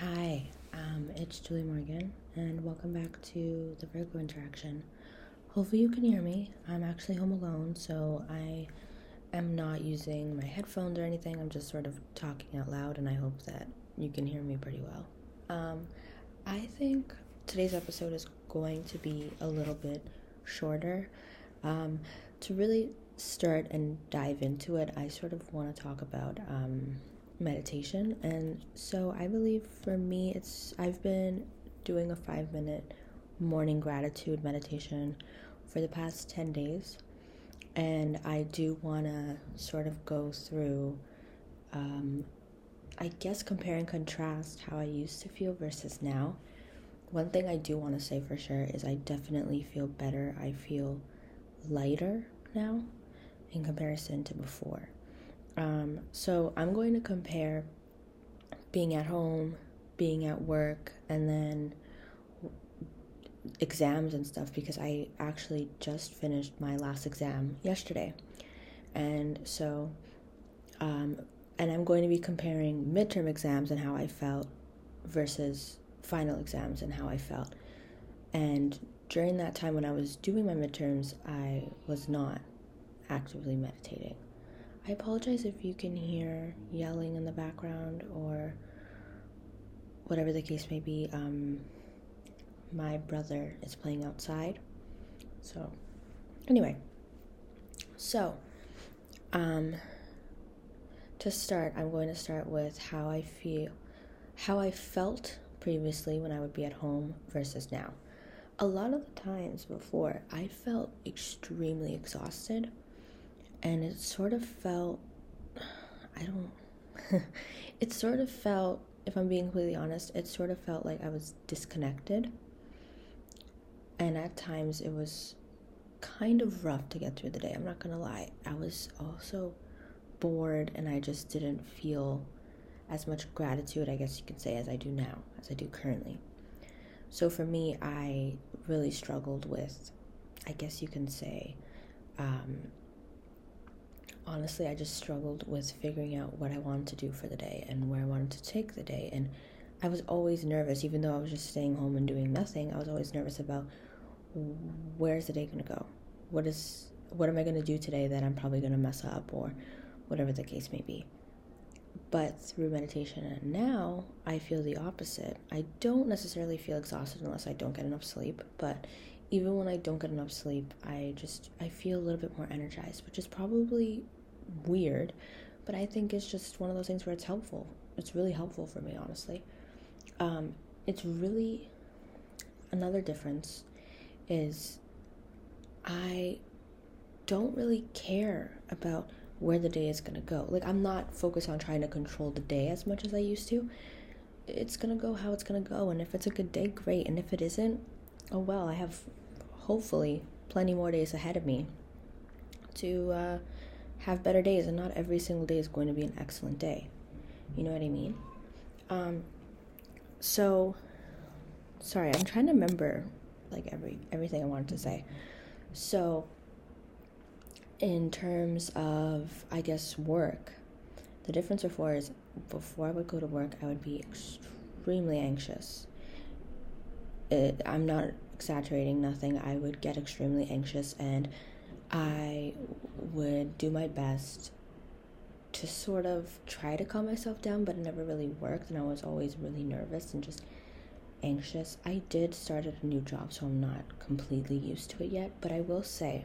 Hi, um, it's Julie Morgan, and welcome back to the Virgo Interaction. Hopefully, you can hear me. I'm actually home alone, so I am not using my headphones or anything. I'm just sort of talking out loud, and I hope that you can hear me pretty well. Um, I think today's episode is going to be a little bit shorter. Um, to really start and dive into it, I sort of want to talk about um, meditation. And so I believe for me, it's I've been doing a five minute morning gratitude meditation for the past 10 days. And I do want to sort of go through, um, I guess, compare and contrast how I used to feel versus now. One thing I do want to say for sure is I definitely feel better. I feel lighter now in comparison to before. Um, so I'm going to compare being at home, being at work, and then exams and stuff because I actually just finished my last exam yesterday. And so, um, and I'm going to be comparing midterm exams and how I felt versus final exams and how I felt. And during that time when I was doing my midterms, I was not actively meditating. I apologize if you can hear yelling in the background or whatever the case may be. Um, my brother is playing outside. So, anyway, so um, to start, I'm going to start with how I feel, how I felt previously when I would be at home versus now. A lot of the times before, I felt extremely exhausted and it sort of felt I don't it sort of felt if I'm being completely honest, it sort of felt like I was disconnected. And at times it was kind of rough to get through the day. I'm not going to lie. I was also bored and I just didn't feel as much gratitude, I guess you could say, as I do now, as I do currently. So for me, I really struggled with, I guess you can say, um, honestly, I just struggled with figuring out what I wanted to do for the day and where I wanted to take the day. And I was always nervous, even though I was just staying home and doing nothing. I was always nervous about where's the day going to go? What is what am I going to do today that I'm probably going to mess up or whatever the case may be. But through meditation now, I feel the opposite. I don't necessarily feel exhausted unless I don't get enough sleep, but even when I don't get enough sleep, I just I feel a little bit more energized, which is probably weird, but I think it's just one of those things where it's helpful. It's really helpful for me, honestly. Um, it's really another difference is I don't really care about where the day is to go. Like, I'm not focused on trying to control the day as much as I used to. It's to go how it's to go. And if it's a good day, great. And if it isn't, oh well, I have hopefully plenty more days ahead of me to uh, have better days, and not every single day is going to be an excellent day. You know what I mean? Um, so, sorry, I'm trying to remember like every everything I wanted to say. So, in terms of I guess work, the difference before is before I would go to work, I would be extremely anxious. It, I'm not exaggerating, nothing. I would get extremely anxious and I would do my best to sort of try to calm myself down, but it never really worked, and I was always really nervous and just anxious. I did start at a new job, so I'm not completely used to it yet, but I will say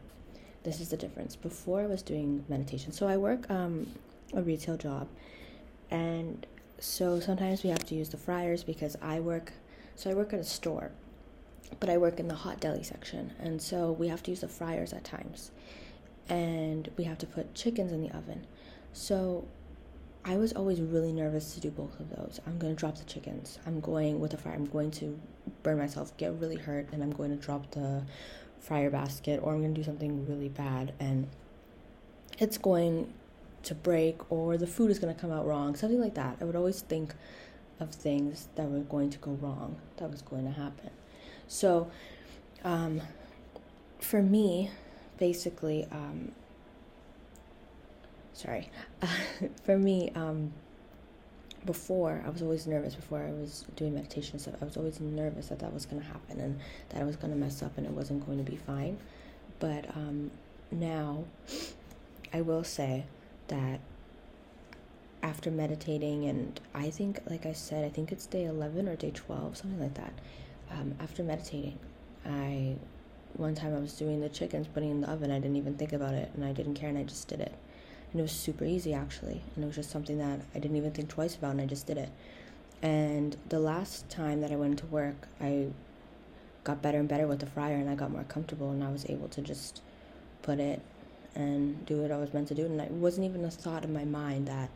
this is the difference. Before I was doing meditation, so I work um, a retail job, and so sometimes we have to use the fryers because I work, so I work at a store but I work in the hot deli section, and so we have to use the fryers at times, and we have to put chickens in the oven. So I was always really nervous to do both of those. I'm to drop the chickens. I'm going with the fryer. I'm going to burn myself, get really hurt, and I'm going to drop the fryer basket, or I'm to do something really bad, and it's going to break, or the food is to come out wrong, something like that. I would always think of things that were going to go wrong, that was going to happen. So, um, for me, basically, um, sorry, for me, um, before I was always nervous before I was doing meditation stuff. I was always nervous that that was going to happen and that I was going to mess up and it wasn't going to be fine. But um, now I will say that after meditating and I think like I said I think it's day 11 or day 12 something like that um, after meditating I one time I was doing the chickens putting in the oven I didn't even think about it and I didn't care and I just did it. And it was super easy actually and it was just something that i didn't even think twice about and i just did it. And the last time that i went to work i got better and better with the fryer and i got more comfortable and i was able to just put it and do what i was meant to do and it wasn't even a thought in my mind that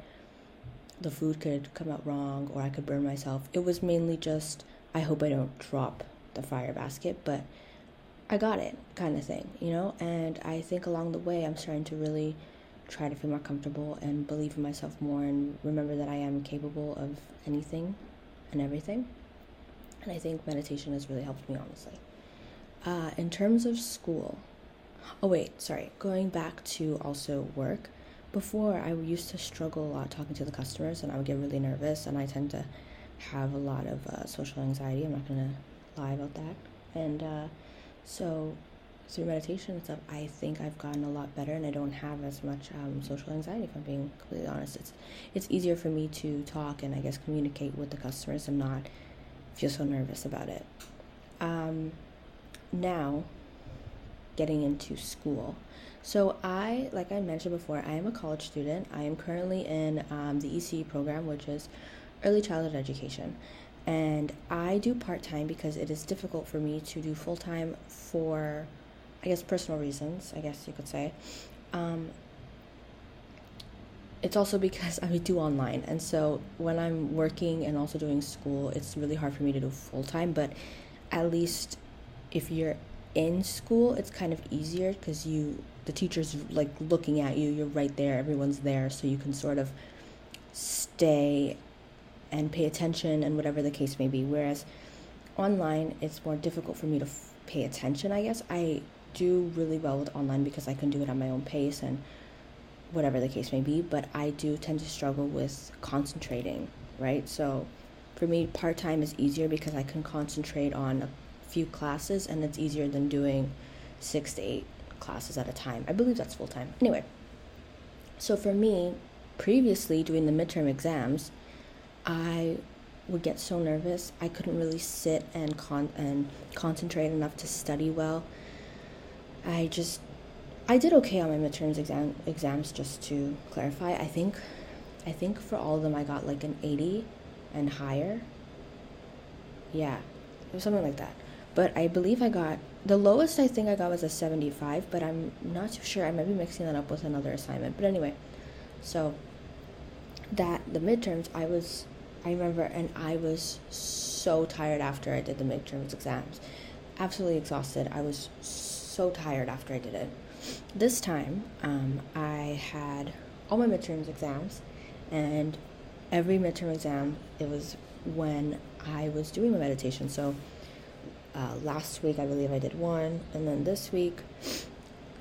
the food could come out wrong or i could burn myself. It was mainly just i hope i don't drop the fire basket but i got it kind of thing you know and i think along the way i'm starting to really try to feel more comfortable and believe in myself more and remember that I am capable of anything and everything. And I think meditation has really helped me, honestly. Uh, in terms of school, oh, wait, sorry, going back to also work. Before, I used to struggle a lot talking to the customers and I would get really nervous, and I tend to have a lot of uh, social anxiety. I'm not going to lie about that. And uh, so through meditation and stuff, I think I've gotten a lot better, and I don't have as much um, social anxiety. If I'm being completely honest, it's it's easier for me to talk and I guess communicate with the customers and not feel so nervous about it. Um, now, getting into school. So I, like I mentioned before, I am a college student. I am currently in um, the ECE program, which is early childhood education, and I do part time because it is difficult for me to do full time for I guess personal reasons, I guess you could say. Um, it's also because I do online, and so when I'm working and also doing school, it's really hard for me to do full time. But at least if you're in school, it's kind of easier because you the teacher's like looking at you. You're right there. Everyone's there, so you can sort of stay and pay attention and whatever the case may be. Whereas online, it's more difficult for me to f- pay attention. I guess I do really well with online because I can do it at my own pace and whatever the case may be, but I do tend to struggle with concentrating, right? So for me, part time is easier because I can concentrate on a few classes and it's easier than doing six to eight classes at a time. I believe that's full time. Anyway, so for me, previously doing the midterm exams, I would get so nervous. I couldn't really sit and con- and concentrate enough to study well. I just I did okay on my midterms exam exams just to clarify. I think I think for all of them I got like an 80 and higher. Yeah. Was something like that. But I believe I got the lowest I think I got was a 75, but I'm not too sure. I might be mixing that up with another assignment. But anyway, so that the midterms I was I remember and I was so tired after I did the midterms exams. Absolutely exhausted. I was so tired after I did it. This time, um, I had all my midterms exams, and every midterm exam, it was when I was doing my meditation. So uh, last week, I believe I did one, and then this week,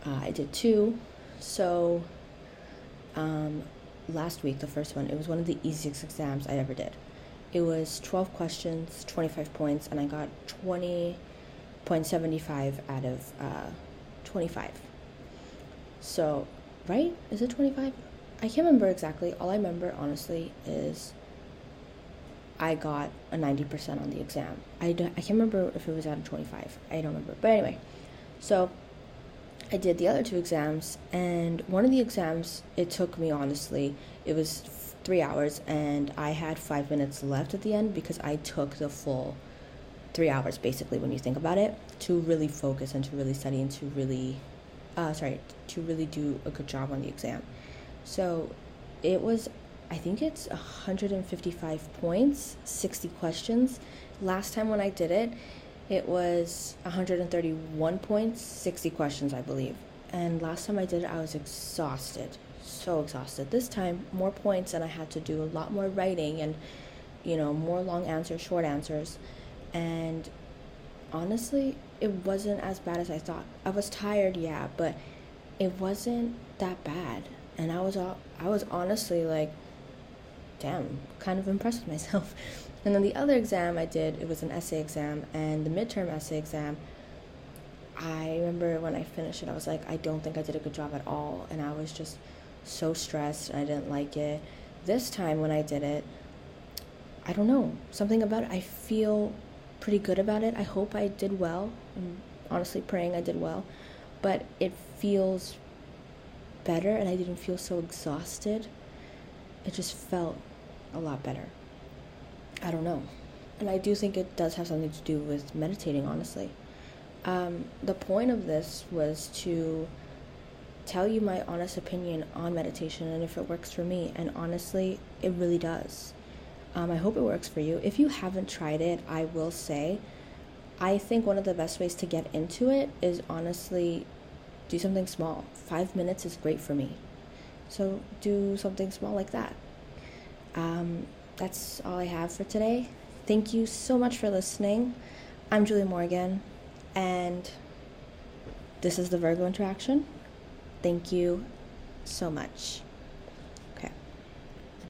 uh, I did two. So um, last week, the first one, it was one of the easiest exams I ever did. It was 12 questions, 25 points, and I got 20.75 out of uh, 25. So, right? Is it 25? I can't remember exactly. All I remember, honestly, is I got a 90% on the exam. I, don't, I can't remember if it was out of 25. I don't remember. But anyway, so I did the other two exams, and one of the exams, it took me, honestly, it was three hours, and I had five minutes left at the end because I took the full three hours basically when you think about it to really focus and to really study and to really uh, sorry to really do a good job on the exam. So it was i think it's 155 points 60 questions. Last time when i did it it was 131 points 60 questions i believe and last time i did it i was exhausted so exhausted this time more points and i had to do a lot more writing and you know more long answers short answers and honestly, it wasn't as bad as I thought. I was tired, yeah, but it wasn't that bad. And I was I was honestly like damn, kind of impressed with myself. And then the other exam I did, it was an essay exam, and the midterm essay exam, I remember when I finished it, I was like, I don't think I did a good job at all. And I was just so stressed. I didn't like it. This time when I did it, I don't know, something about it, I feel pretty good about it. I hope I did well. I'm honestly praying I did well. But it feels better, and I didn't feel so exhausted. It just felt a lot better. I don't know. And I do think it does have something to do with meditating, honestly. Um, the point of this was to tell you my honest opinion on meditation and if it works for me. And honestly, it really does. Um, I hope it works for you. If you haven't tried it, I will say, I think one of the best ways to get into it is honestly do something small. Five minutes is great for me. So do something small like that. Um, that's all I have for today. Thank you so much for listening. I'm Julie Morgan, and this is the Virgo Interaction. Thank you so much.